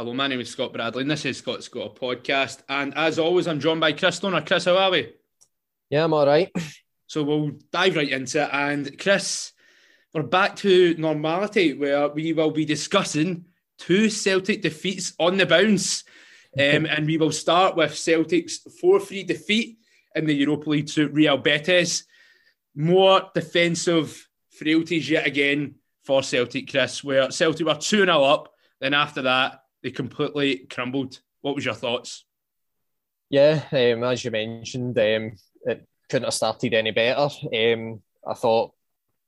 Hello, my name is Scott Bradley, and this is Scott's Got a Podcast. And as always, I'm joined by Chris Stoner. Chris, how are we? Yeah, I'm all right. So we'll dive right into it. And Chris, we're back to normality where we will be discussing two Celtic defeats on the bounce. Um, and we will start with Celtic's 4 3 defeat in the Europa League to Real Betis. More defensive frailties yet again for Celtic, Chris, where Celtic were 2 0 up. Then after that, they completely crumbled. What was your thoughts? Yeah, um, as you mentioned, um, it couldn't have started any better. Um, I thought,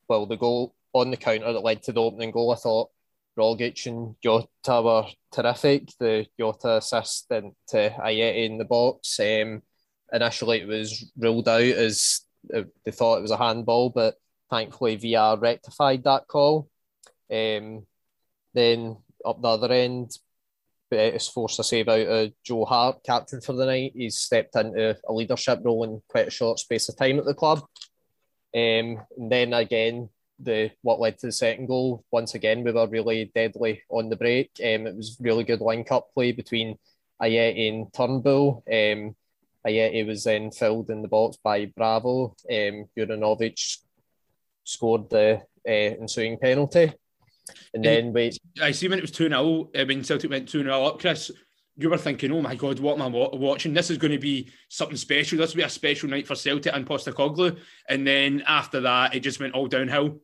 well, the goal on the counter that led to the opening goal, I thought Rogic and Jota were terrific. The Jota assist to Ajeti in the box. Um, initially, it was ruled out as uh, they thought it was a handball, but thankfully VAR rectified that call. Um, then up the other end, Betis forced a save out of Joe Hart, captain for the night. He's stepped into a leadership role in quite a short space of time at the club. Um, and then again, the what led to the second goal. Once again, we were really deadly on the break. Um, it was really good link up play between Ajeti and Turnbull. Um, Ajeti was then filled in the box by Bravo. Um, Juranovic scored the uh, ensuing penalty. And then we. I see when it was 2 0, I mean, Celtic went 2 0 up, Chris. You were thinking, oh my God, what am I watching? This is going to be something special. This will be a special night for Celtic and Postecoglou. And then after that, it just went all downhill.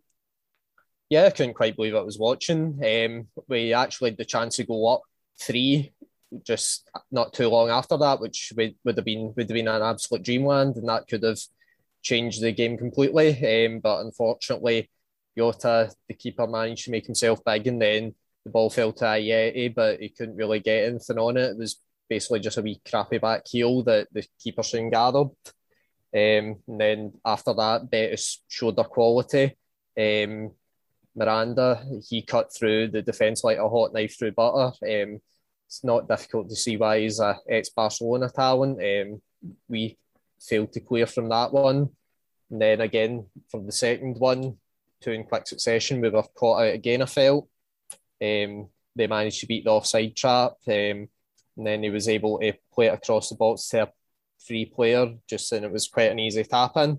Yeah, I couldn't quite believe I was watching. Um, we actually had the chance to go up three just not too long after that, which would, would have been would have been an absolute dreamland, and that could have changed the game completely. Um, but unfortunately, Jota, the keeper, managed to make himself big, and then the ball fell to Ajeti, but he couldn't really get anything on it. It was basically just a wee crappy back heel that the keeper soon gathered. Um, and then after that, Betis showed their quality. Um, Miranda, he cut through the defence like a hot knife through butter. Um, it's not difficult to see why he's a ex Barcelona talent. Um, we failed to clear from that one. And then again, from the second one, two in quick succession, we were caught out again, I felt. Um, they managed to beat the offside trap. Um, and then he was able to play it across the box to a free player, just and it was quite an easy tap in.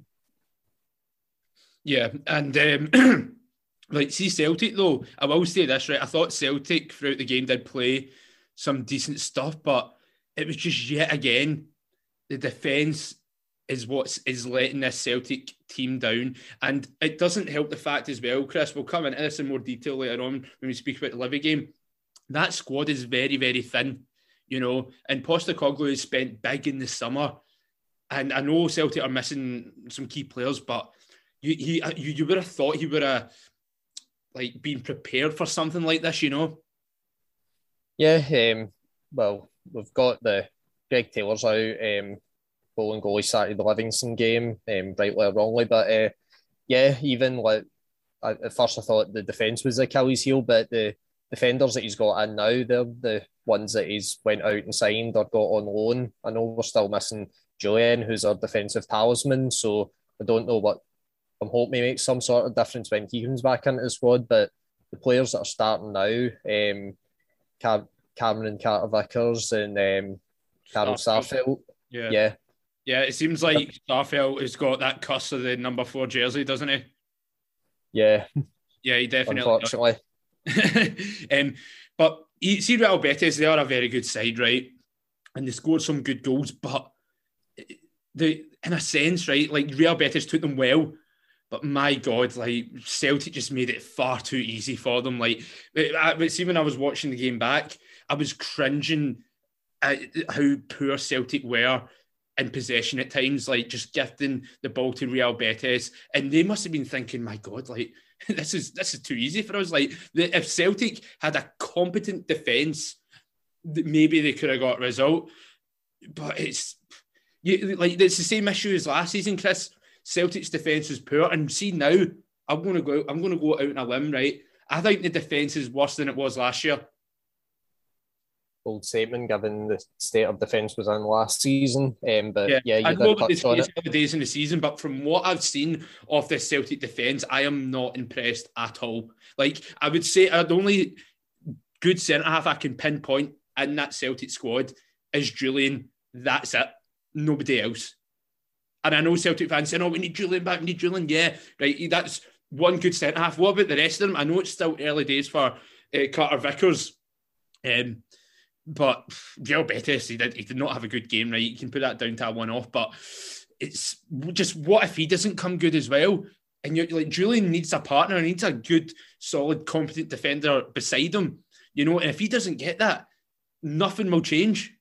Yeah, and um, like see Celtic though, I will say this right. I thought Celtic throughout the game did play some decent stuff, but it was just yet again the defence is what is letting this Celtic team down. And it doesn't help the fact as well, Chris, we'll come into this in more detail later on when we speak about the Livy game. That squad is very, very thin, you know, and Postecoglou has spent big in the summer. And I know Celtic are missing some key players, but you he you, you would have thought he would have like been prepared for something like this, you know? Yeah, um, well, we've got the Greg Taylor's out. Um, and goal. He started the Livingston game, um, rightly or wrongly. But uh, yeah, even like at first I thought the defence was Achilles' heel, but the defenders that he's got in now, they're the ones that he's went out and signed or got on loan. I know we're still missing Jullien, who's our defensive talisman. So I don't know what I'm hoping he makes some sort of difference when he comes back into the squad. But the players that are starting now, um, Cam- Cameron Carter Vickers and um, Carl Starfelt. Yeah. yeah, yeah, it seems like Starfelt has got that cuss of the number four jersey, doesn't he? Yeah. Yeah, he definitely. Unfortunately. um, but you see, Real Betis, they are a very good side, right? And they scored some good goals, but the in a sense, right, like Real Betis took them well, but my God, like Celtic just made it far too easy for them. Like, I, see, when I was watching the game back, I was cringing at how poor Celtic were in possession at times, like just gifting the ball to Real Betis, and they must have been thinking, "My God, like this is this is too easy for us." Like the, if Celtic had a competent defence, maybe they could have got a result. But it's you, like it's the same issue as last season, Chris. Celtic's defence was poor, and see now, I'm going to go. I'm going to go out on a limb, right? I think the defence is worse than it was last year bold statement given the state of defence was in last season. Um, but yeah, yeah you I know it's the days in the season, but from what I've seen of the Celtic defence, I am not impressed at all. Like I would say, I'd only good centre half I can pinpoint in that Celtic squad is Jullien. That's it. Nobody else. And I know Celtic fans saying, "Oh, we need Jullien back. We need Jullien." Yeah, right. That's one good centre half. What about the rest of them? I know it's still early days for uh, Carter Vickers, um, but Real Betis, he did, he did not have a good game. Right, you can put that down to a one-off, but it's just what if he doesn't come good as well? And you're like Jullien needs a partner, needs a good, solid, competent defender beside him. You know, and if he doesn't get that, nothing will change.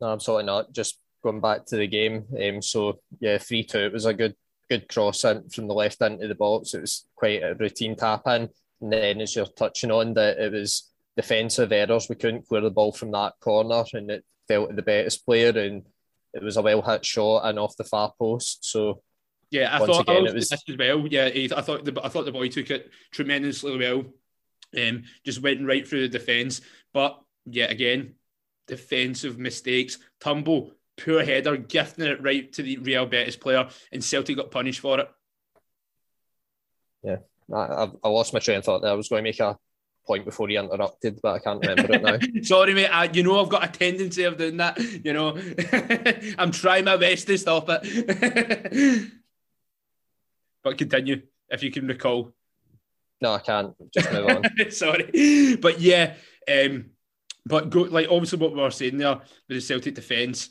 No, absolutely not. Just going back to the game. Um, so yeah, three two. It was a good good cross in from the left into the box. It was quite a routine tap in. And then as you're touching on that it was defensive errors. We couldn't clear the ball from that corner and it fell to the Betis player and it was a well hit shot and off the far post. So yeah, I thought again, it was as well. Yeah, I thought the I thought the boy took it tremendously well. Um, just went right through the defence. But yeah, again, defensive mistakes. Tumble, poor header, gifting it right to the Real Betis player, and Celtic got punished for it. Yeah, I, I lost my train of thought there. I was going to make a point before he interrupted, but I can't remember it now. Sorry, mate. I, you know I've got a tendency of doing that. You know, I'm trying my best to stop it. but continue if you can recall. No, I can't. Just move on. Sorry, but yeah, um, but go like obviously what we were saying there with the Celtic defence.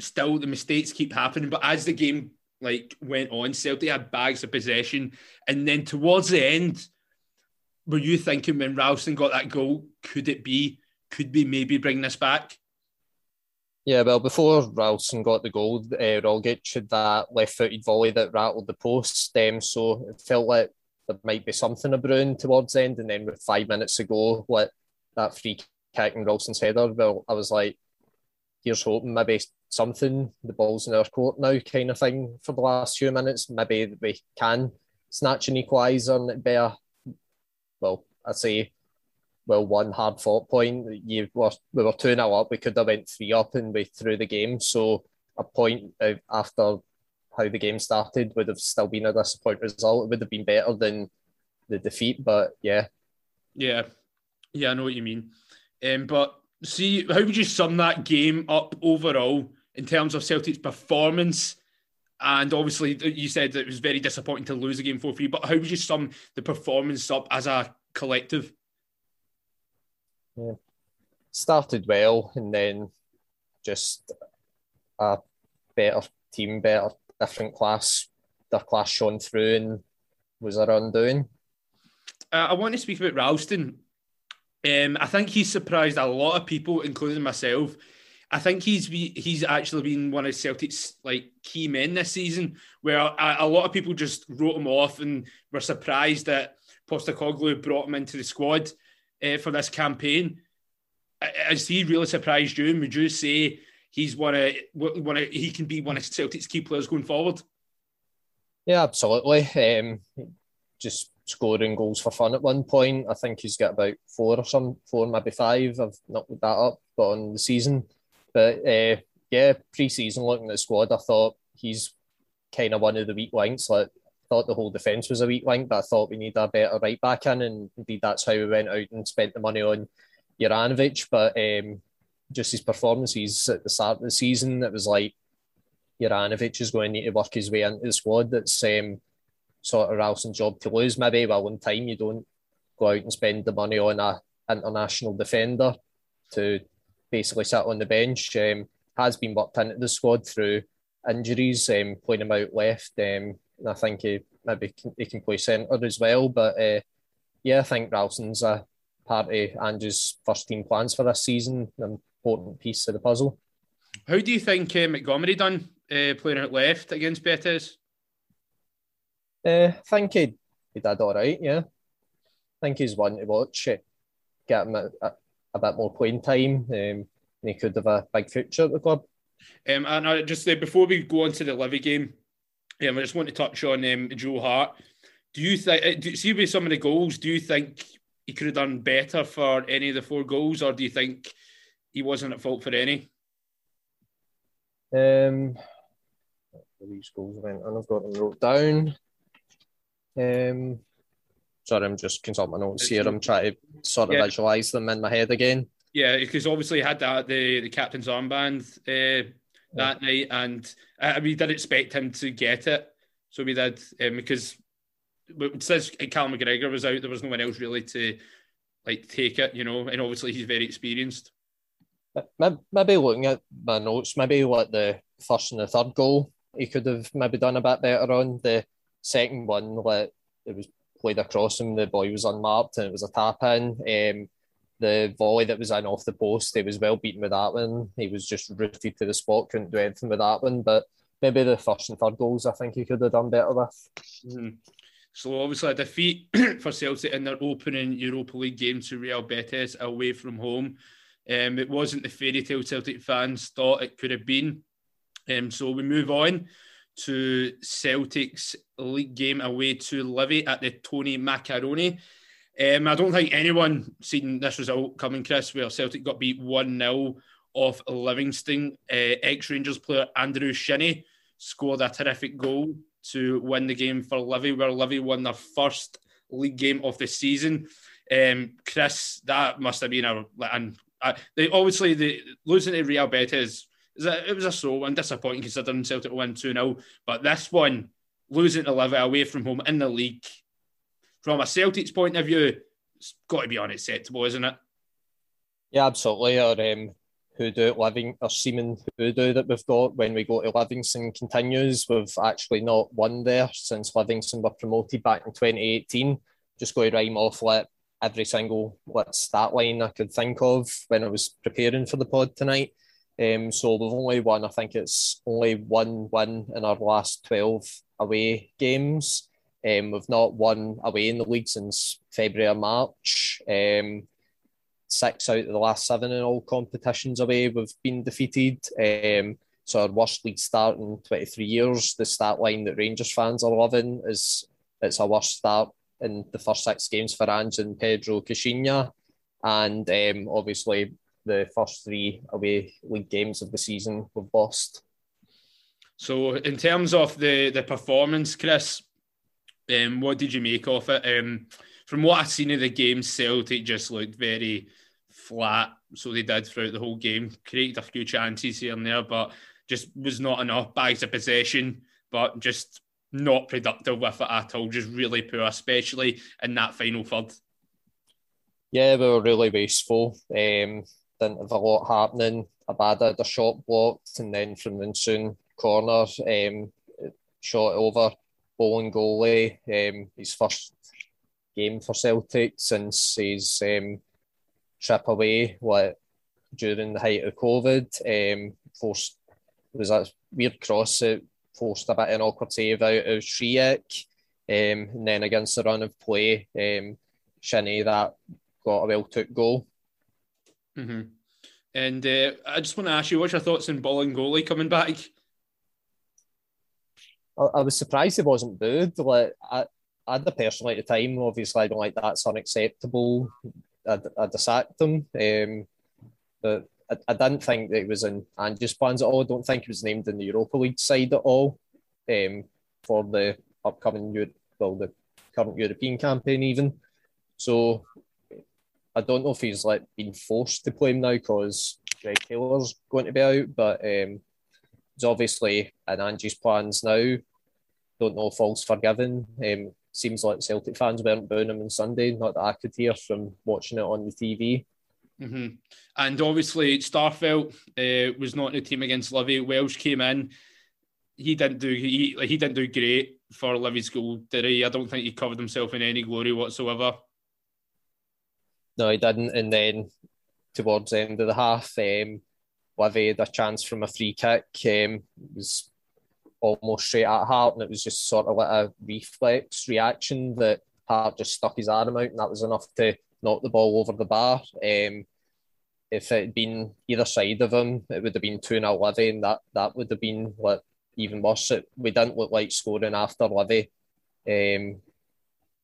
Still, the mistakes keep happening, but as the game like went on, Celtic had bags of possession, and then towards the end, were you thinking when Ralston got that goal, could it be? Could we maybe bring this back? Yeah, well, before Ralston got the goal, uh, Rogic had that left-footed volley that rattled the post, um, so it felt like there might be something brewing towards the end. And then with five minutes to go, let that free kick and Ralston's header, well, I was like, here's hoping maybe something, the ball's in our court now, kind of thing for the last few minutes. Maybe we can snatch an equaliser and it be a, well, I say, well, one hard fought point. You were, we were 2 0 up, we could have went 3 up and we threw the game. So a point after how the game started would have still been a disappointing result. It would have been better than the defeat, but yeah. Yeah. Yeah, I know what you mean. Um, but see, how would you sum that game up overall in terms of Celtic's performance? And obviously, you said it was very disappointing to lose a game 4 3, but how would you sum the performance up as a collective? Yeah. Started well and then just a better team, better different class, their class shone through and was their undoing. Uh, I want to speak about Ralston. Um, I think he surprised a lot of people, including myself. I think he's he's actually been one of Celtic's like key men this season, where a, a, lot of people just wrote him off and were surprised that Postecoglou brought him into the squad uh, for this campaign. Has he really surprised you? And would you say he's one of one of he can be one of Celtic's key players going forward. Yeah, absolutely. Um, just scoring goals for fun at one point. I think he's got about four or some four, maybe five. I've not looked that up, but on the season. But uh, yeah, pre-season looking at the squad, I thought he's kind of one of the weak links. Like, thought the whole defence was a weak link, but I thought we need a better right back in, and indeed that's how we went out and spent the money on Juranovic. But um, just his performances at the start of the season, it was like Juranovic is going to need to work his way into the squad. That's um, sort of Ralston's job to lose, maybe. Well, in time, you don't go out and spend the money on a international defender to basically sat on the bench. Um, has been worked into the squad through injuries, um, playing him out left. Um, and I think he maybe can, he can play centre as well. But uh, yeah, I think Ralston's a part of Andrew's first team plans for this season important piece of the puzzle. How do you think uh, Montgomery done uh, playing out left against Betis? Uh, I think he, he did all right, yeah. I think he's one to watch. Get him a, a, a, bit more playing time. Um, he could have a big future at the club. Um, and I just uh, before we go on to the Livy game, um, I just want to touch on um, Joe Hart. Do you think, uh, do see with some of the goals, do you think he could have done better for any of the four goals, or do you think he wasn't at fault for any? Um, these goals went, and I've got them wrote down. Um, sorry, I'm just consulting my notes here. I'm trying to sort of yeah. visualize them in my head again. Yeah, because obviously had that the the captain's armband uh, that yeah. night, and uh, we did expect him to get it, so we did um, because since Cal McGregor was out, there was no one else really to like take it, you know, and obviously he's very experienced. Maybe looking at my notes, maybe like the first and the third goal, he could have maybe done a bit better on the second one. Like it was played across him, the boy was unmarked, and it was a tap in. Um, the volley that was in off the post, he was well beaten with that one. He was just rooted to the spot, couldn't do anything with that one. But maybe the first and third goals, I think he could have done better with. Mm-hmm. So obviously a defeat for Celtic in their opening Europa League game to Real Betis away from home. Um, it wasn't the fairy tale Celtic fans thought it could have been. Um, so we move on to Celtic's league game away to Livy at the Tony Macaroni. Um, I don't think anyone seen this result coming, Chris, where Celtic got beat 1 0 off Livingston. Uh, Ex Rangers player Andrew Shinnie scored a terrific goal to win the game for Livy, where Livy won their first league game of the season. Um, Chris, that must have been a and they obviously the losing to Real Betis it was a slow one, disappointing considering Celtic win 2 0. But this one, losing to Livy away from home in the league, from a Celtic's point of view, it's got to be unacceptable, isn't it? Yeah, absolutely. Our um, hoodoo living or seeming hoodoo that we've got when we go to Livingston continues. We've actually not won there since Livingston were promoted back in 2018. Just going to rhyme off like every single what stat line I could think of when I was preparing for the pod tonight. Um, so we've only won, I think it's only one win in our last 12 away games. Um, we've not won away in the league since February or March. Um, six out of the last seven in all competitions away, we've been defeated. Um, so our worst league start in 23 years. The stat line that Rangers fans are loving is it's a worst start in the first six games for Ange and Pedro Caixinha. And um, obviously the first three away league games of the season we've lost. So, in terms of the the performance, Chris, um, what did you make of it? Um, from what I've seen of the game, Celtic just looked very flat. So they did throughout the whole game, created a few chances here and there, but just was not enough bags of possession, but just not productive with it at all. Just really poor, especially in that final third. Yeah, we were really wasteful. Um, didn't have a lot happening. Abada had a shot blocked, and then from the soon corner, um, shot over Bolingoli. Um, his first game for Celtic since his um, trip away what, during the height of COVID. Um, forced was a weird cross that forced a bit of an awkward save out of Stryjek. Um, and then against the run of play, um, Shinnie that got a well took goal. Mm-hmm. And uh, I just want to ask you, what's your thoughts on Bolingoli coming back? I, I was surprised he wasn't booed. Like I, I had the person at the time. Obviously, I don't like that's unacceptable. I, I sacked him. Um, but I, I didn't think that it was in Ange's plans at all. I don't think he was named in the Europa League side at all um, for the upcoming, well, the current European campaign even. So I don't know if he's like been forced to play him now because Greg Taylor's going to be out, but um, it's obviously in Ange's plans now. Don't know if all's forgiven. Um, seems like Celtic fans weren't booing him on Sunday, not that I could hear from watching it on the TV. Mm-hmm. And obviously, Starfelt uh, was not in the team against Livy. Welsh came in. He didn't do he, he didn't do great for Livy's goal, did he? I don't think he covered himself in any glory whatsoever. No, he didn't. And then towards the end of the half, um, Livy had a chance from a free kick. Um, was almost straight at Hart, and it was just sort of like a reflex reaction that Hart just stuck his arm out, and that was enough to knock the ball over the bar. Um, if it had been either side of him, it would have been 2 0 Livy, and that, that would have been like, even worse. It, we didn't look like scoring after Livy. Um,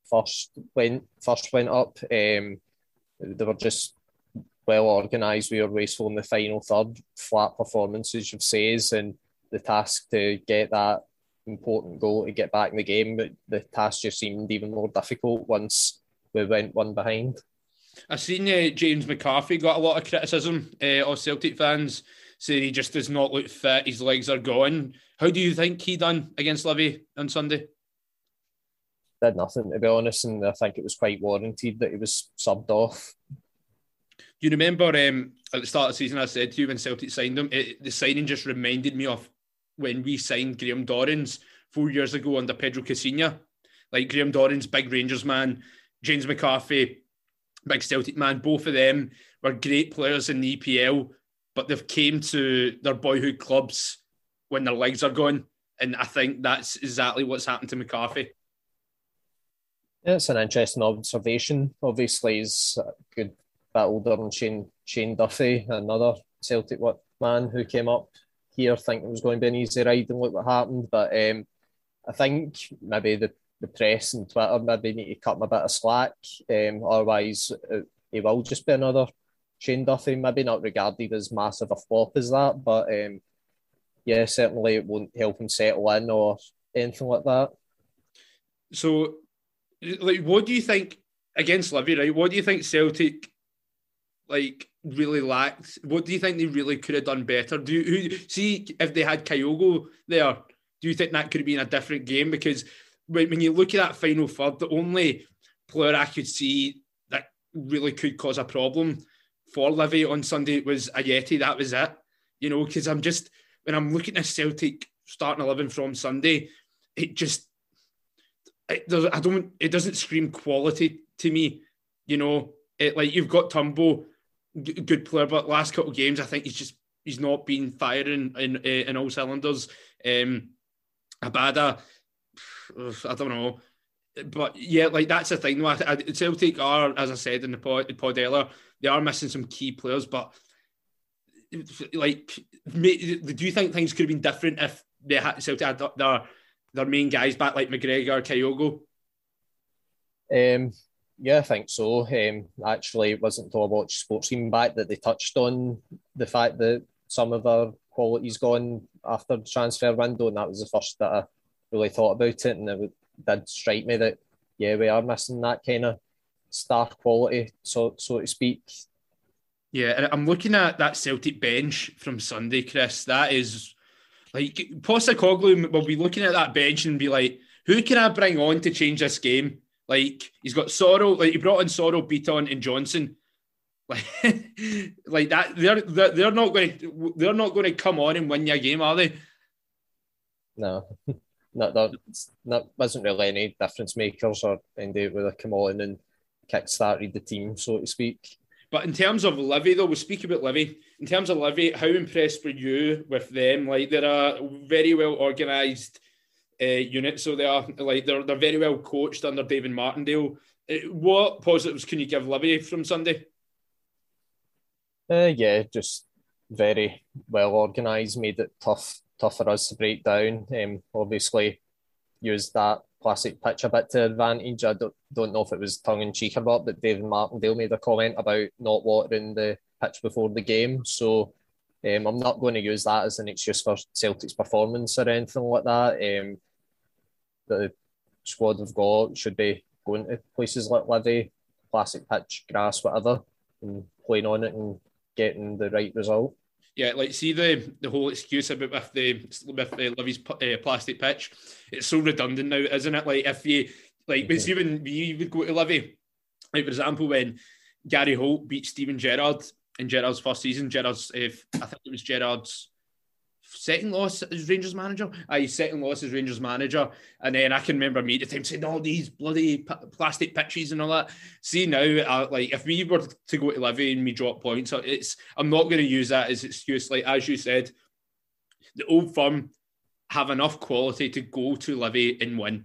first went first went up. Um, they were just well organised. We were wasteful in the final third, flat performances, you've says, and the task to get that important goal to get back in the game, but the task just seemed even more difficult once we went one behind. I've seen uh, James McCarthy got a lot of criticism uh, of Celtic fans saying he just does not look fit. His legs are gone. How do you think he done against Livy on Sunday? Did nothing to be honest, and I think it was quite warranted that he was subbed off. You remember um, at the start of the season I said to you when Celtic signed him, it, the signing just reminded me of when we signed Graham Dorrans four years ago under Pedro Caixinha. Like Graham Dorrans, big Rangers man, James McCarthy, big Celtic man. Both of them were great players in the EPL, but they've came to their boyhood clubs when their legs are gone. And I think that's exactly what's happened to McCarthy. Yeah, it's an interesting observation. Obviously, he's a good bit older than Shane, Shane Duffy, another Celtic man who came up here thinking it was going to be an easy ride and look what happened. But um, I think maybe the, the press and Twitter maybe need to cut him a bit of slack. Um, otherwise, it, he will just be another Shane Duffy, maybe not regarded as massive a flop as that, but um, yeah, certainly it won't help him settle in or anything like that. So, like, what do you think against Livy? Right, what do you think Celtic like really lacked? What do you think they really could have done better? Do you who, see if they had Kyogo there? Do you think that could have been a different game? Because when, when you look at that final third, the only player I could see that really could cause a problem for Livy on Sunday was Ajeti. That was it. You know, because I'm just when I'm looking at Celtic starting eleven from Sunday, it just it. I don't. It doesn't scream quality to me. You know, it like you've got Turnbull, g- good player, but last couple of games, I think he's just he's not been firing in in, in all cylinders. Um, Abada, I don't know. But yeah, like that's the thing. Celtic are, as I said in the pod, pod earlier, they are missing some key players. But like, do you think things could have been different if they had Celtic had their their main guys back, like McGregor, Kyogo? Um, yeah, I think so. Um, actually, it wasn't until I watched Sportscene back that they touched on the fact that some of our quality's gone after the transfer window, and that was the first that I really thought about it, and it did strike me that yeah, we are missing that kind of star quality, so so to speak. Yeah, and I'm looking at that Celtic bench from Sunday, Chris. That is like Postecoglou will be looking at that bench and be like, "Who can I bring on to change this game?" Like he's got Soro, like he brought in Soro, Bitton, and Johnston. Like, like that, they're, they're they're not going to they're not going to come on and win your game, are they? No, not that that wasn't really any difference makers or any would have come on and kick started the team, so to speak. But in terms of Livy, though, we speak about Livy. In terms of Livy, how impressed were you with them? Like they're a very well organised uh, unit, so they are like they're they're very well coached under David Martindale. Uh, what positives can you give Livy from Sunday? Uh, yeah, just very well organised, made it tough tough for us to break down. Um, obviously, used that plastic pitch a bit to advantage. I don't, don't know if it was tongue in cheek about, but David Martindale made a comment about not watering the pitch before the game. So um, I'm not going to use that as an excuse for Celtic's performance or anything like that. Um, the squad we've got should be going to places like Livy, plastic pitch, grass, whatever, and playing on it and getting the right result. Yeah, like see the the whole excuse about with the with the Livy's uh, plastic pitch. It's so redundant now, isn't it? Like if you like, but see when you would go to Livy, like for example, when Gary Holt beat Steven Gerrard in Gerrard's first season, Gerrard's uh, I think it was Gerrard's second loss as Rangers manager. I second loss as Rangers manager, and then I can remember me at the time saying all these bloody p- plastic pitches and all that. See now, uh, like if we were to go to Livy and we drop points, it's I'm not going to use that as excuse. Like as you said, the old firm have enough quality to go to Livy and win.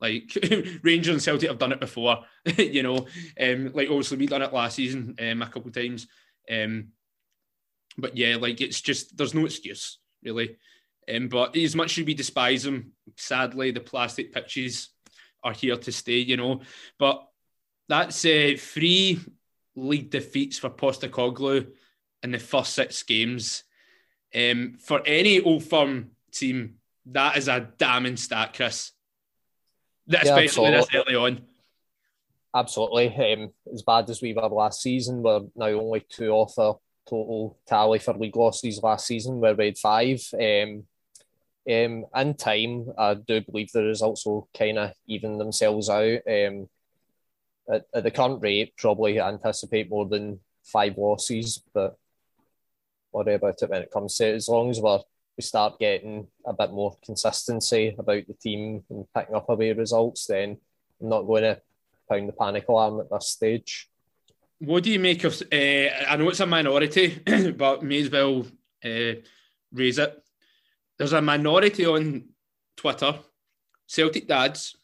Like Rangers and Celtic have done it before, you know. Um, like obviously we done it last season um, a couple of times. Um, but yeah, like it's just there's no excuse really. Um, but as much as we despise them, sadly, the plastic pitches are here to stay, you know. But that's uh, three league defeats for Postecoglou in the first six games. Um, for any old firm team, that is a damning stat, Chris. Especially yeah, this early on. Absolutely. Um, as bad as we were last season, we're now only two off our total tally for league losses last season, where we had five. Um, um, in time, I do believe the results will kind of even themselves out. Um, at, at the current rate, probably anticipate more than five losses, but worry about it when it comes to it. As long as we're, we start getting a bit more consistency about the team and picking up away results, then I'm not going to pound the panic alarm at this stage. What do you make of? Uh, I know it's a minority, but may as well uh, raise it. There's a minority on Twitter, Celtic dads,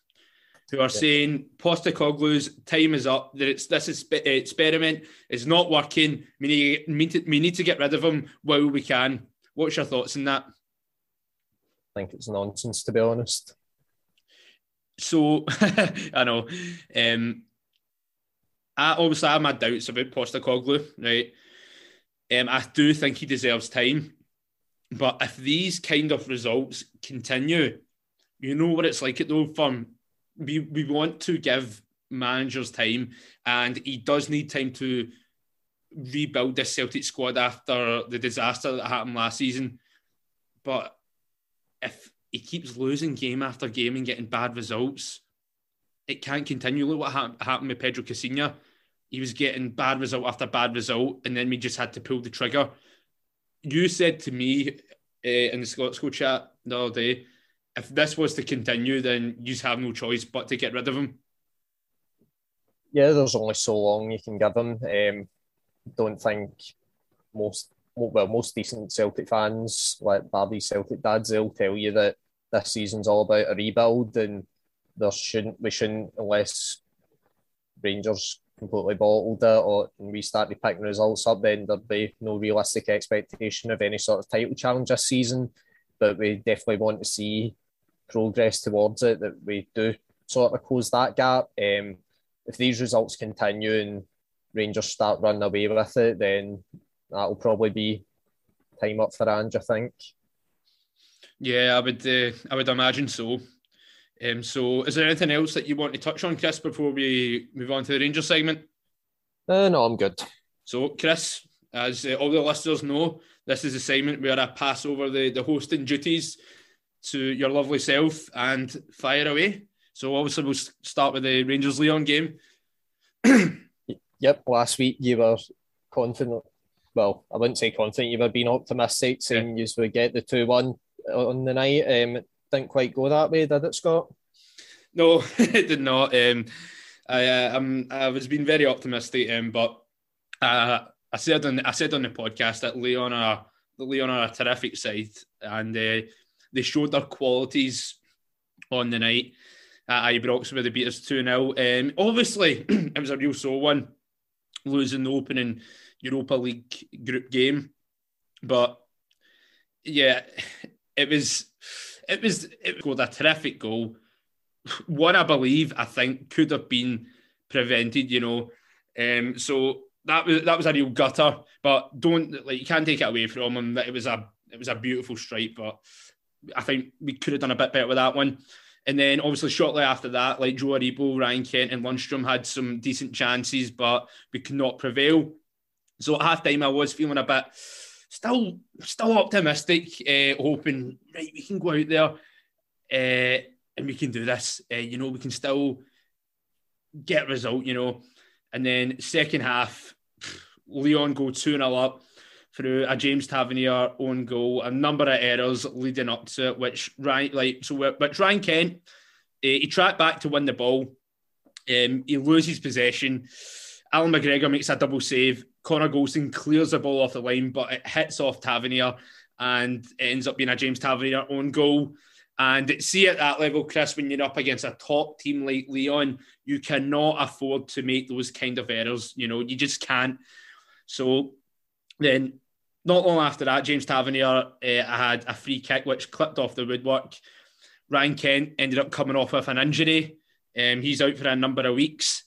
who are yeah. saying Postecoglou's time is up. That it's this is, uh, experiment is not working. We need, we need to get rid of him while we can. What's your thoughts on that? I think it's nonsense, to be honest. So I know. Um, I obviously have my doubts about Postecoglou, right? Um, I do think he deserves time, but if these kind of results continue, you know what it's like at the old firm we we want to give managers time, and he does need time to rebuild this Celtic squad after the disaster that happened last season. But if he keeps losing game after game and getting bad results, it can't continue. Look what ha- happened with Pedro Caixinha. He was getting bad result after bad result, and then we just had to pull the trigger. You said to me uh, in the Scots School chat the other day if this was to continue, then you have no choice but to get rid of him. Yeah, there's only so long you can give him. Um, don't think most well most decent Celtic fans like Barbie Celtic dads they'll tell you that this season's all about a rebuild and there shouldn't we shouldn't unless Rangers completely bottled it or we started picking results up then there'd be no realistic expectation of any sort of title challenge this season. But we definitely want to see progress towards it, that we do sort of close that gap. Um, if these results continue and Rangers start running away with it, then that'll probably be time up for Ange, I think. Yeah, I would. Uh, I would imagine so. Um, so, is there anything else that you want to touch on, Chris, before we move on to the Rangers segment? Uh, no, I'm good. So, Chris, as uh, all the listeners know, this is a segment where I pass over the, the hosting duties to your lovely self and fire away. So obviously we'll start with the Rangers Lyon game. yep, last week you were confident. Well, I wouldn't say confident. You were being optimistic, saying yeah. you would get the two one on the night. Um, didn't quite go that way, did it, Scott? No, it did not. Um, I uh, I was being very optimistic, um, but uh, I said on I said on the podcast that Lyon are Lyon are a terrific side, and uh, they showed their qualities on the night at Ibrox where they beat us 2 0. Um, obviously, it was a real sore one, losing the opening Europa League group game. But yeah, it was it was it was a terrific goal. One I believe I think could have been prevented, you know. Um, so that was that was a real gutter, but don't like you can't take it away from him that it was a it was a beautiful strike, but I think we could have done a bit better with that one. And then obviously shortly after that, like Joe Aribo, Ryan Kent, and Lundstram had some decent chances, but we could not prevail. So at half time, I was feeling a bit still still optimistic, uh, hoping right we can go out there uh, and we can do this. Uh, you know, we can still get result. You know, and then second half, Lyon go two 0 up through a James Tavernier own goal, a number of errors leading up to it, which right like so. But Ryan Kent, he tracked back to win the ball. Um, he loses possession. Allan McGregor makes a double save. Connor Goldson clears the ball off the line, but it hits off Tavernier and it ends up being a James Tavernier own goal. And see at that level, Chris, when you're up against a top team like Lyon, you cannot afford to make those kind of errors. You know, you just can't. So then not long after that, James Tavernier uh, had a free kick which clipped off the woodwork. Ryan Kent ended up coming off with an injury. Um, he's out for a number of weeks.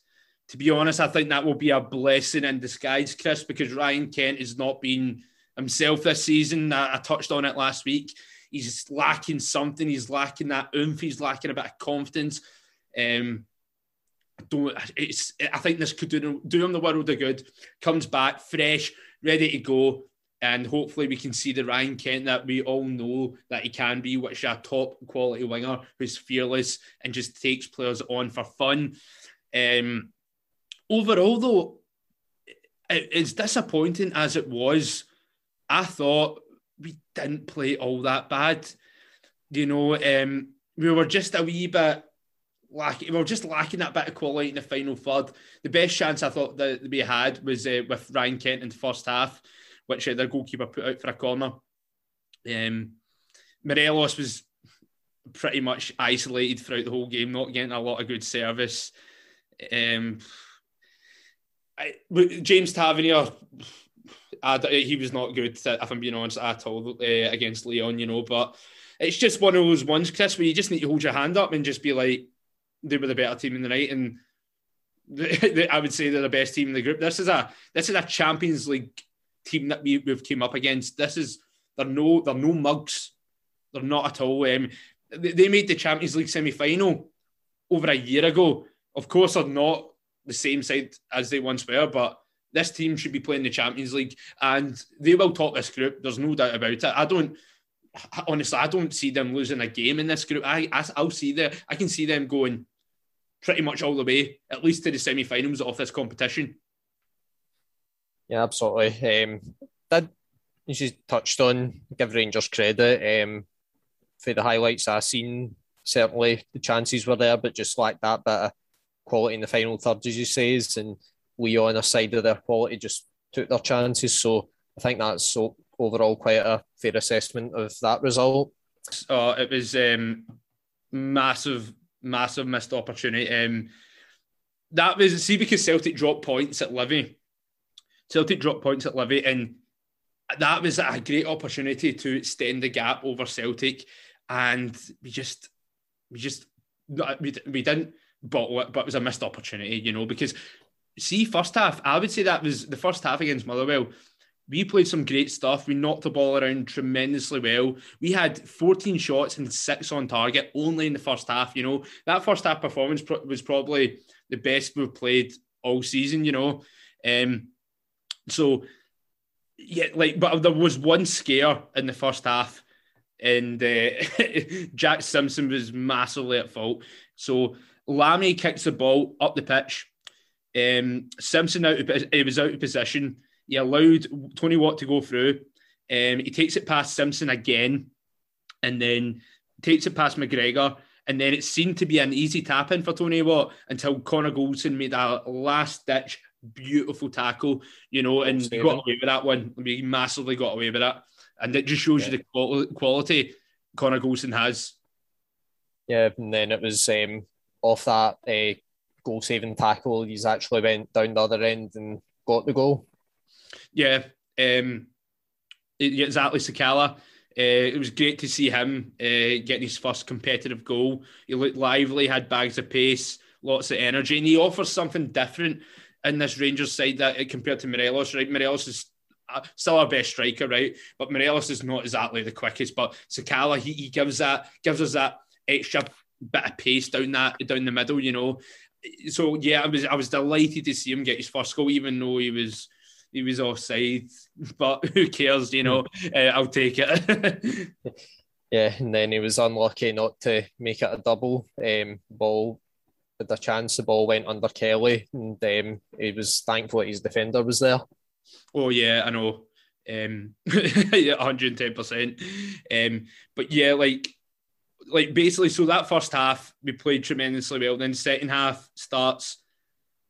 To be honest, I think that will be a blessing in disguise, Chris, because Ryan Kent has not been himself this season. I, touched on it last week. He's lacking something. He's lacking that oomph. He's lacking a bit of confidence. Um, don't. It's. I think this could do do him the world of good. Comes back fresh, ready to go, and hopefully we can see the Ryan Kent that we all know that he can be, which is a top quality winger who's fearless and just takes players on for fun. Um, overall, though, it's disappointing as it was. I thought we didn't play all that bad. You know, um, we were just a wee bit lacking. We were just lacking that bit of quality in the final third. The best chance I thought that we had was uh, with Ryan Kent in the first half, which uh, their goalkeeper put out for a corner. Um, Morelos was pretty much isolated throughout the whole game, not getting a lot of good service. Um, I, James Tavernier, I, he was not good, if I'm being honest, at all uh, against Lyon, you know. But it's just one of those ones, Chris, where you just need to hold your hand up and just be like, they were the better team in the night. And I would say they're the best team in the group. This is a this is a Champions League team that we, we've came up against. This is they're no they're no mugs. They're not at all. Um, they, they made the Champions League semi final over a year ago. Of course, they're not the same side as they once were, but this team should be playing the Champions League and they will top this group. There's no doubt about it. I don't honestly, I don't see them losing a game in this group. I, I will see them. I can see them going pretty much all the way, at least to the semi-finals of this competition. Yeah, absolutely. Um, that you touched on give Rangers credit um, for the highlights I've seen. Certainly, the chances were there, but just like that bit of quality in the final third, as you say, and Lyon side of their quality just took their chances. So I think that's so overall quite a fair assessment of that result. Oh, it was um, massive, massive missed opportunity. Um, that was see because Celtic dropped points at Livy. Celtic dropped points at Livy, and that was a great opportunity to extend the gap over Celtic. And we just, we just, we, we didn't it, but it was a missed opportunity, you know, because see, first half, I would say that was the first half against Motherwell. We played some great stuff. We knocked the ball around tremendously well. We had 14 shots and six on target only in the first half. You know, that first half performance was probably the best we've played all season, you know. Um, so, yeah, like, but there was one scare in the first half, and uh, Jack Simpson was massively at fault. So, Lamie kicks the ball up the pitch. Um, Simpson out, of, he was out of position. He allowed Tony Watt to go through. Um, he takes it past Simpson again, and then takes it past McGregor. And then it seemed to be an easy tap in for Tony Watt until Connor Goldson made a last ditch beautiful tackle, you know, and he got away with that one. We massively got away with that. And it just shows yeah. you the quality Connor Goldson has. Yeah, and then it was um, off that uh, goal saving tackle, he's actually went down the other end and got the goal. Yeah, um, exactly. Sakala. Uh, it was great to see him uh, getting his first competitive goal. He looked lively, had bags of pace, lots of energy, and he offers something different in this Rangers side that uh, compared to Morelos. Right, Morelos is uh, still our best striker, right? But Morelos is not exactly the quickest. But Sakala, he, he gives that gives us that extra bit of pace down that down the middle, you know. So yeah, I was I was delighted to see him get his first goal, even though he was he was offside. But who cares, you know? uh, I'll take it. yeah, and then he was unlucky not to make it a double. Um, ball had a chance, the ball went under Kelly, and um, he was thankful that his defender was there. Oh yeah, I know. Um, 110%. Um, but yeah, like like basically, so that first half we played tremendously well. Then second half starts,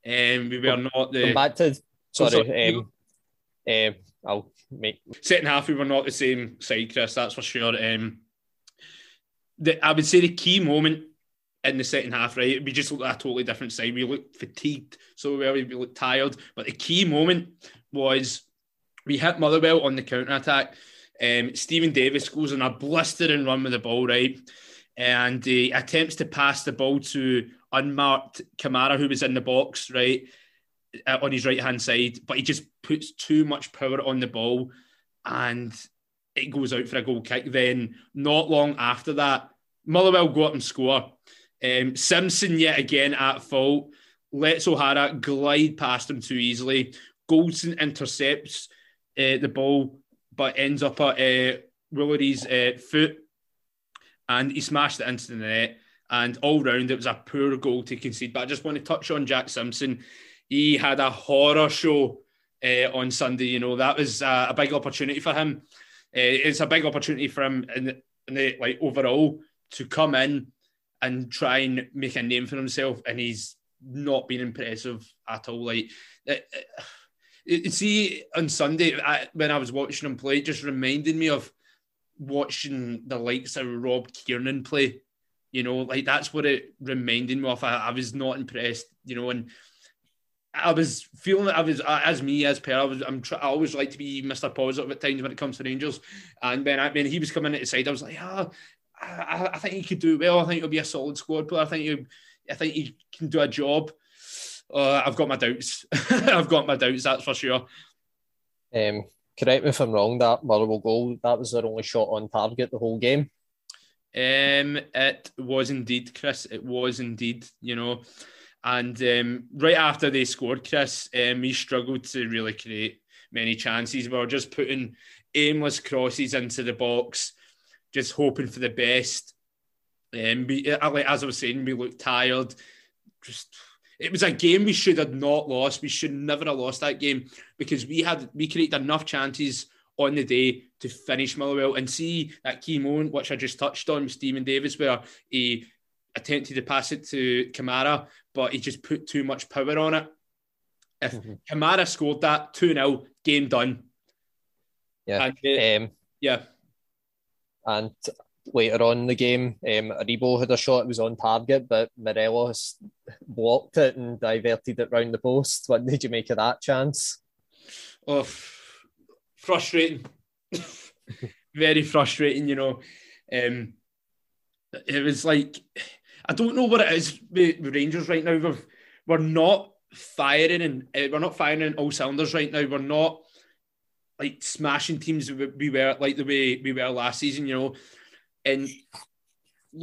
and um, we were not the. Come back to sorry. sorry um, um, I'll make second half we were not the same side, Chris. That's for sure. Um, the, I would say the key moment in the second half, right? We just looked at a totally different side. We looked fatigued, so well, we looked tired. But the key moment was we hit Motherwell on the counter attack. Um, Steven Davis goes on a blistering run with the ball, right? And he attempts to pass the ball to unmarked Kamara, who was in the box, right, uh, on his right hand side. But he just puts too much power on the ball and it goes out for a goal kick. Then, not long after that, Motherwell go up and score. Um, Simpson, yet again, at fault. lets O'Hara glide past him too easily. Goldson intercepts uh, the ball, but ends up at uh, Woolery's uh, foot, and he smashed it into the net. And all round, it was a poor goal to concede. But I just want to touch on Jack Simpson. He had a horror show uh, on Sunday. You know that was uh, a big opportunity for him. Uh, it's a big opportunity for him in in the like overall to come in and try and make a name for himself, and he's not been impressive at all. Like, it, it, see, on Sunday I, when I was watching him play, it just reminded me of watching the likes of Rob Kiernan play. You know, like that's what it reminded me of. I, I was not impressed. You know, and I was feeling that I was as me as per. I was. I'm. Tr- I always like to be Mr. Positive at times when it comes to Rangers. And when I when he was coming at the side, I was like, ah, I, I think he could do well. I think he'll be a solid squad player. I think he, I think he can do a job. Uh, I've got my doubts. I've got my doubts. That's for sure. Um, correct me if I'm wrong. That Motherwell goal that was their only shot on target the whole game. Um, it was indeed, Chris. It was indeed. You know, and um, right after they scored, Chris, um, we struggled to really create many chances. We were just putting aimless crosses into the box, just hoping for the best. Um, we, uh, as I was saying, we looked tired. Just it was a game we should have not lost. We should never have lost that game because we had we created enough chances on the day to finish Motherwell and see that key moment which I just touched on with Steven Davis where he attempted to pass it to Kamara, but he just put too much power on it. If mm-hmm. Kamara scored that 2 0, game done. Yeah. And, um, yeah. And later on in the game, um, Aribo had a shot, it was on target, but Morelos blocked it and diverted it round the post. What did you make of that chance? Oh, frustrating. Very frustrating, you know. Um, it was like I don't know what it is with Rangers right now. We're, we're not firing and uh, we're not firing in all cylinders right now. We're not like smashing teams we were like the way we were last season, you know. And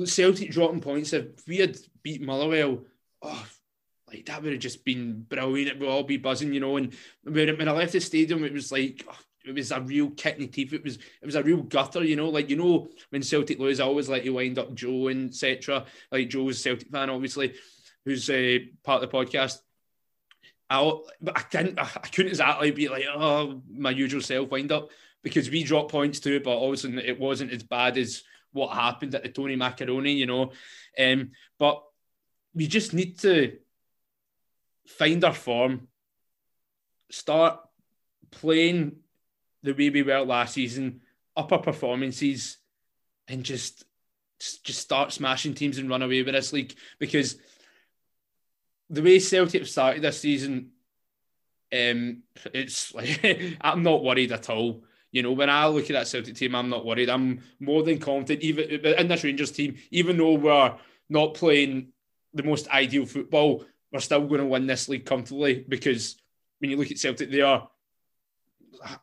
Celtic dropping points. If we had beat Motherwell, oh, like that would have just been brilliant. It would all be buzzing, you know. And when, when I left the stadium, it was like oh, it was a real kick in the teeth. It was it was a real gutter, you know. Like you know, when Celtic lose, I always like to wind up Joe and etc. Like Joe's a Celtic fan, obviously, who's uh, part of the podcast. I but I didn't, I couldn't exactly be like, oh, my usual self wind up because we dropped points too, but obviously it wasn't as bad as what happened at the Tony Macaroni, you know. Um, but we just need to find our form, start playing the way we were last season, upper performances, and just just start smashing teams and run away with this league because the way Celtic started this season, um, it's like I'm not worried at all. You know, when I look at that Celtic team, I'm not worried. I'm more than confident, even in this Rangers team, even though we're not playing the most ideal football, we're still going to win this league comfortably because when you look at Celtic, they are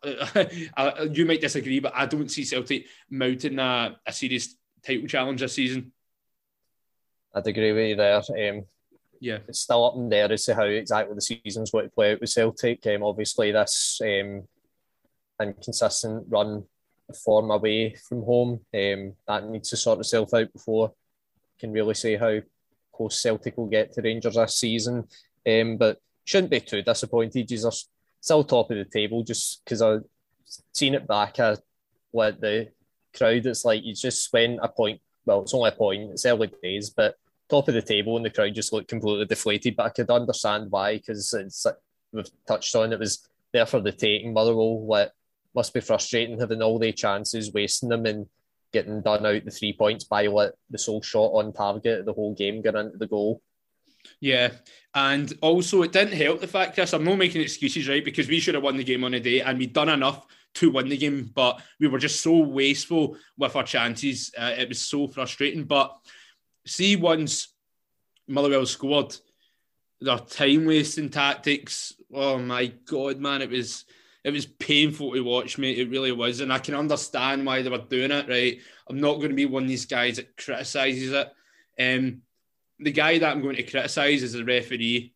you might disagree, but I don't see Celtic mounting a, a serious title challenge this season. I'd agree with you there. Um, yeah, it's still up in there as to how exactly the season's going to play out with Celtic. Um, obviously, this um, inconsistent run form away from home um, that needs to sort itself out before can really say how close Celtic will get to Rangers this season. Um, but shouldn't be too disappointed. You're still top of the table just because I've seen it back at what the crowd. It's like you just went a point. Well, it's only a point. It's early days, but top of the table and the crowd just looked completely deflated. But I could understand why because it's we've touched on it was there for the taking. Motherwell, what must be frustrating having all the chances, wasting them, and getting done out the three points by what the sole shot on target the whole game going into the goal. Yeah, and also it didn't help the fact, Chris. I'm not making excuses, right? Because we should have won the game on a day, and we'd done enough to win the game, but we were just so wasteful with our chances. Uh, it was so frustrating. But see, once Motherwell scored, their time wasting tactics. Oh my god, man! It was it was painful to watch, mate. It really was, and I can understand why they were doing it. Right, I'm not going to be one of these guys that criticizes it. Um, the guy that I'm going to criticise is the referee.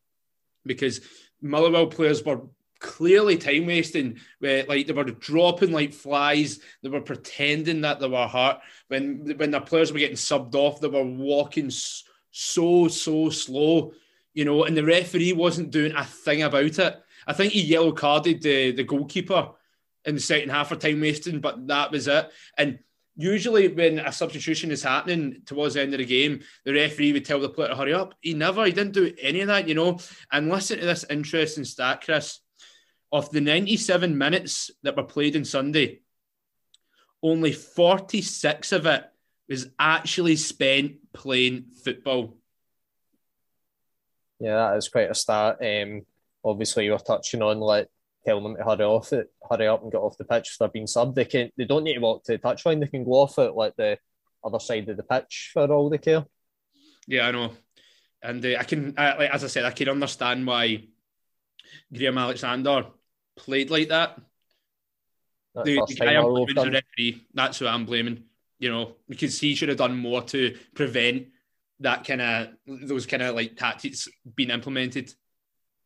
because Motherwell players were clearly time wasting where like they were dropping like flies they were pretending that they were hurt when when the players were getting subbed off they were walking so so slow you know and the referee wasn't doing a thing about it i think he yellow carded the the goalkeeper in the second half for time wasting but that was it and usually when a substitution is happening towards the end of the game, the referee would tell the player to hurry up. He never, he didn't do any of that, you know. And listen to this interesting stat, Chris. Of the 97 minutes that were played on Sunday, only 46 of it was actually spent playing football. Yeah, that is quite a start. Um, obviously, you were touching on like telling them to hurry off it, hurry up and get off the pitch if they're being subbed. They can they don't need to walk to the touchline. They can go off it like the other side of the pitch for all they care. Yeah, I know, and uh, I can, uh, like, as I said, I can understand why Graham Alexander played like that. The, the guy I'm blaming the referee. That's who I'm blaming. You know, because he should have done more to prevent that kind of those kind of like tactics being implemented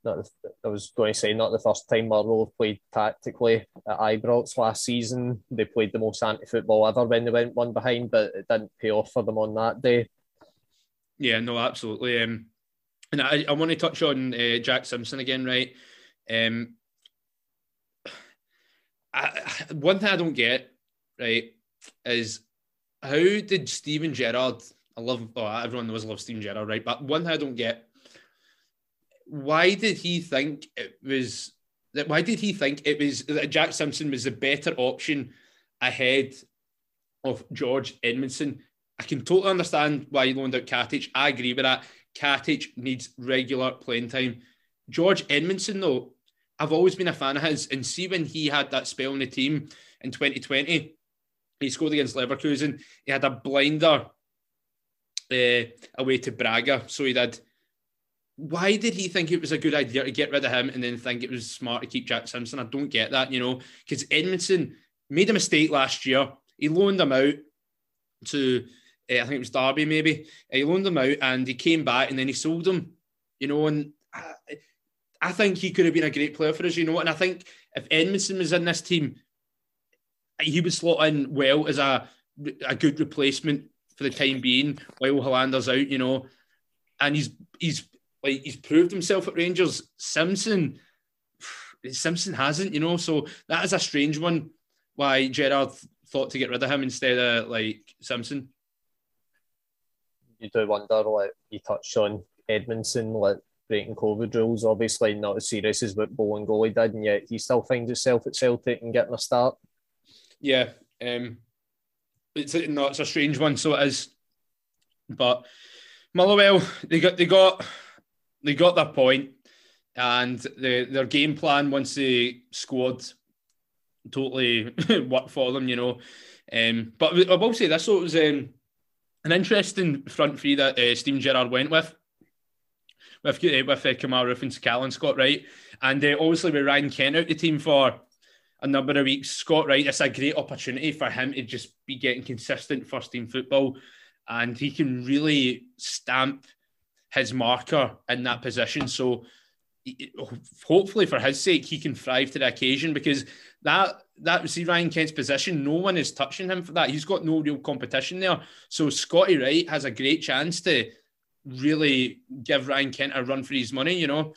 not the, I was going to say not the first time Motherwell played tactically at Ibrox last season. They played the most anti-football ever when they went one behind, but it didn't pay off for them on that day. Yeah, no, absolutely. Um, and I, I want to touch on uh, Jack Simpson again, right? Um, I, one thing I don't get, right, is how did Steven Gerrard? I love, oh, everyone knows I love Steven Gerrard, right? But one thing I don't get why did he think it was that? Why did he think it was that Jack Simpson was the better option ahead of George Edmundson? I can totally understand why he loaned out Katic. I agree with that. Katic needs regular playing time. George Edmundson, though, I've always been a fan of his. And see when he had that spell in the team in 2020, he scored against Leverkusen. He had a blinder uh, away to Braga. So he did why did he think it was a good idea to get rid of him and then think it was smart to keep Jack Simpson? I don't get that, you know, because Edmundson made a mistake last year. He loaned him out to, uh, I think it was Derby, maybe. Uh, he loaned him out and he came back and then he sold him, you know, and I, I think he could have been a great player for us, you know, and I think if Edmundson was in this team, he would slot in well as a, a good replacement for the time being while Helander's out, you know, and he's he's like he's proved himself at Rangers. Simpson, Simpson hasn't, you know. So that is a strange one. Why Gerrard thought to get rid of him instead of like Simpson. You do wonder, like you touched on Edmundson, like breaking COVID rules. Obviously, not as serious as what Bolingoli did, and yet he still finds himself at Celtic and getting a start. Yeah, um, it's no, it's a strange one. So it is, but Motherwell, they got they got they got their point, and the, their game plan once they scored totally worked for them, you know. Um, but I will say this: so it was um, an interesting front three that uh, Steven Gerrard went with. With, uh, with uh, Kemar Roofe and Scott Scott Wright. And uh, obviously, with Ryan Kent out of the team for a number of weeks, Scott Wright, it's a great opportunity for him to just be getting consistent first team football. And he can really stamp his marker in that position. So hopefully for his sake, he can thrive to the occasion because that that see Ryan Kent's position, no one is touching him for that. He's got no real competition there. So Scotty Wright has a great chance to really give Ryan Kent a run for his money, you know.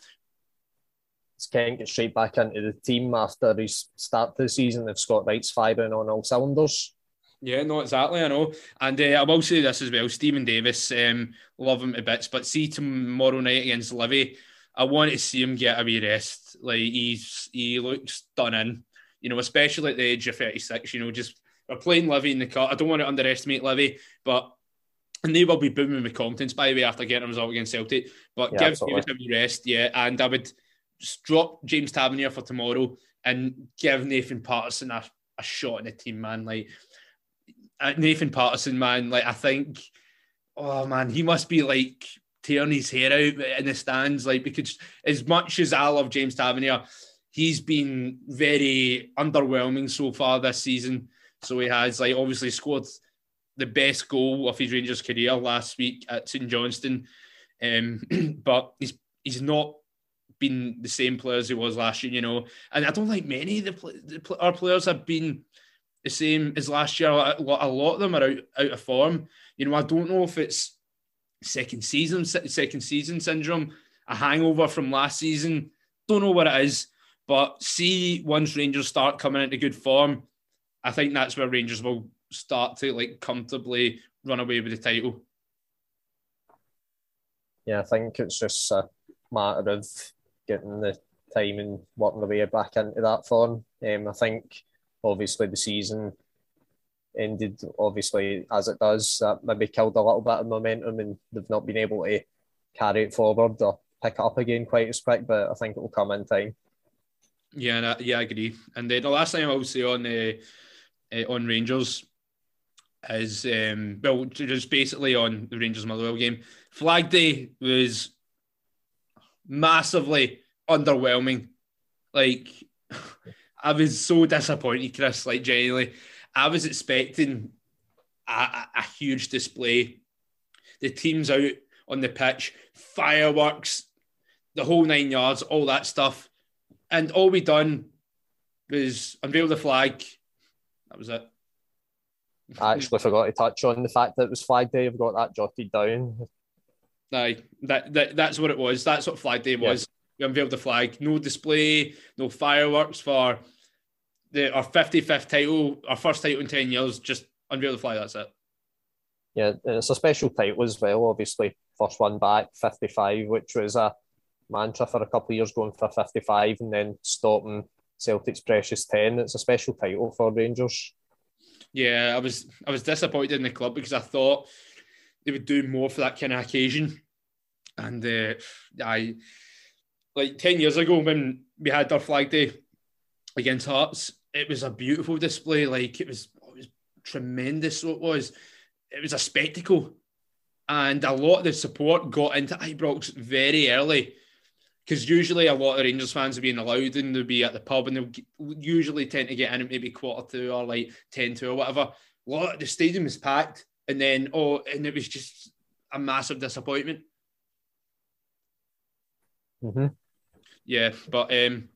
Kent get straight back into the team after his start to the season if Scott Wright's firing on all cylinders. Yeah, no, exactly. I know, and uh, I will say this as well. Steven Davis, um, love him to bits, but see tomorrow night against Livy, I want to see him get a wee rest. Like he's he looks stunning, you know, especially at the age of thirty six. You know, just we're playing Livy in the cut. I don't want to underestimate Livy, but and they will be booming with confidence by the way after getting a result against Celtic. But yeah, give absolutely. Davis a wee rest, yeah, and I would drop James Tavernier for tomorrow and give Nathan Patterson a, a shot in the team, man. Like Nathan Patterson, man, like I think, oh man, he must be like tearing his hair out in the stands, like because as much as I love James Tavernier, he's been very underwhelming so far this season. So he has like obviously scored the best goal of his Rangers career last week at St Johnstone, um, but he's he's not been the same player as he was last year, you know. And I don't think many of the, the our players have been the same as last year. A lot, of them are out, out of form. You know, I don't know if it's second season second season syndrome, a hangover from last season. Don't know what it is, but see once Rangers start coming into good form, I think that's where Rangers will start to like comfortably run away with the title. Yeah, I think it's just a matter of getting the time and working the way back into that form. Um, I think obviously the season ended obviously as it does. That maybe killed a little bit of momentum and they've not been able to carry it forward or pick it up again quite as quick. But I think it will come in time. Yeah, yeah, I agree. And the last thing I will say on uh, uh, on Rangers is um, well, just basically on the Rangers Motherwell game. Flag Day was massively underwhelming. Like, I was so disappointed, Chris. Like, genuinely, I was expecting a, a, a huge display. The team's out on the pitch, fireworks, the whole nine yards, all that stuff. And all we done was unveil the flag. That was it. I actually forgot to touch on the fact that it was Flag Day. I've got that jotted down. Aye, that, that that's what it was. That's what Flag Day was. We unveiled the flag. No display, no fireworks for the our 55th title, our first title in 10 years. Just unveil the flag. That's it. Yeah, it's a special title as well. Obviously, first one back, 55, which was a mantra for a couple of years going for 55 and then stopping Celtic's precious 10. It's a special title for Rangers. Yeah, I was I was disappointed in the club because I thought they would do more for that kind of occasion. And uh, I, like 10 years ago when we had our flag day against Hearts, it was a beautiful display. Like it was, it was tremendous. So it was, it was a spectacle. And a lot of the support got into Ibrox very early because usually a lot of Rangers fans are being allowed and they'll be at the pub and they'll usually tend to get in at maybe quarter to or like 10 to or whatever. A lot, of the stadium is packed and then, oh, and it was just a massive disappointment. Mm-hmm. Yeah, but um,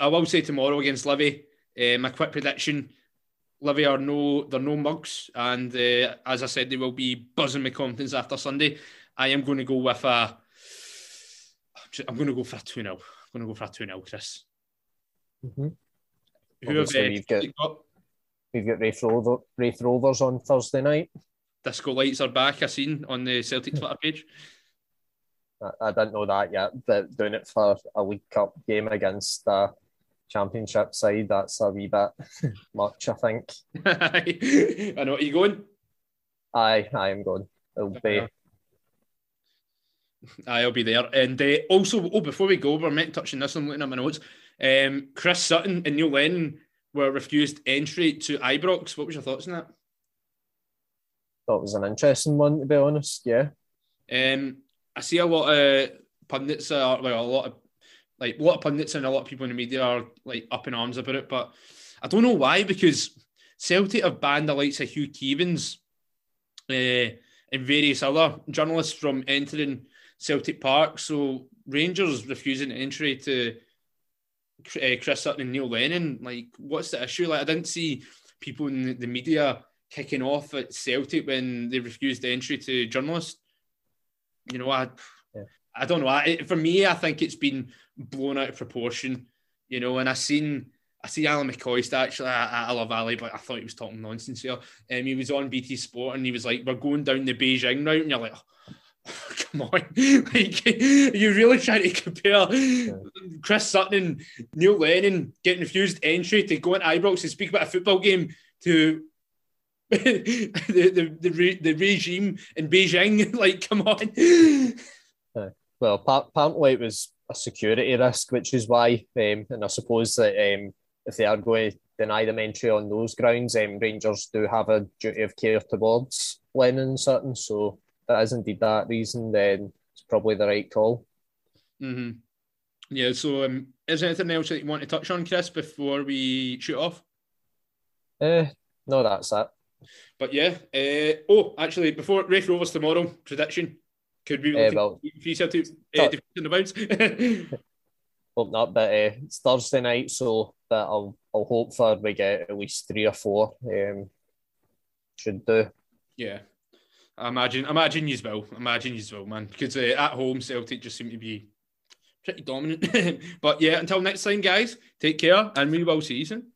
I will say tomorrow against Livy, uh, my quick prediction: Livy are no, they're no mugs, and uh, as I said, they will be buzzing with confidence after Sunday. I am going to go with a. I'm going to go for a two 0 I'm going to go for a two 0 Chris. Mm-hmm. Who have, uh, we've got, got, we've got Raith, Rover, Raith Rovers on Thursday night. Disco lights are back. I seen on the Celtic Twitter page. I, didn't know that yet, but doing it for a League Cup game against the Championship side, that's a wee bit much, I think. I know. Are you going? Aye, I am going. It'll be. I'll be there. And uh, also, oh, before we go, we're meant to touch on this. I'm looking at my notes. Um, Chris Sutton and Neil Lennon were refused entry to Ibrox. What was your thoughts on that? That was an interesting one, to be honest. Yeah. Um, I see a lot of pundits, are, well, a lot of like a lot of pundits and a lot of people in the media are like up in arms about it, but I don't know why because Celtic have banned the likes of Hugh Keevins uh, and various other journalists from entering Celtic Park. So Rangers refusing entry to uh, Chris Sutton and Neil Lennon. Like, what's the issue? Like, I didn't see people in the media kicking off at Celtic when they refused entry to journalists you know, I yeah. I don't know. I, for me, I think it's been blown out of proportion. You know, and I seen I see Alan McCoist actually. I, I love Ali, but I thought he was talking nonsense here. Um, he was on BT Sport and he was like, "We're going down the Beijing route," and you're like. Oh, come on, like you really trying to compare yeah. Chris Sutton and Neil Lennon getting refused entry to go into Ibrox and speak about a football game to the, the, the, re, the regime in Beijing. Like, come on. Uh, well, apparently it was a security risk, which is why, um, and I suppose that um, if they are going to deny them entry on those grounds, um, Rangers do have a duty of care towards Lennon and Sutton. So that is indeed that reason, then it's probably the right call. Mm-hmm. Yeah, so um, is there anything else that you want to touch on, Chris, before we shoot off? Uh, no, that's it. But yeah, uh, oh, actually, before Raith Rovers tomorrow, prediction. Could we uh, well, three to uh, in the bounce? Hope not, but uh, it's Thursday night, so that I'll I'll hope for we get at least three or four. Um, should do. Yeah, I imagine. Imagine you will. Imagine you will, man. Because uh, at home, Celtic just seem to be pretty dominant. but yeah, until next time, guys. Take care, and we will see you soon.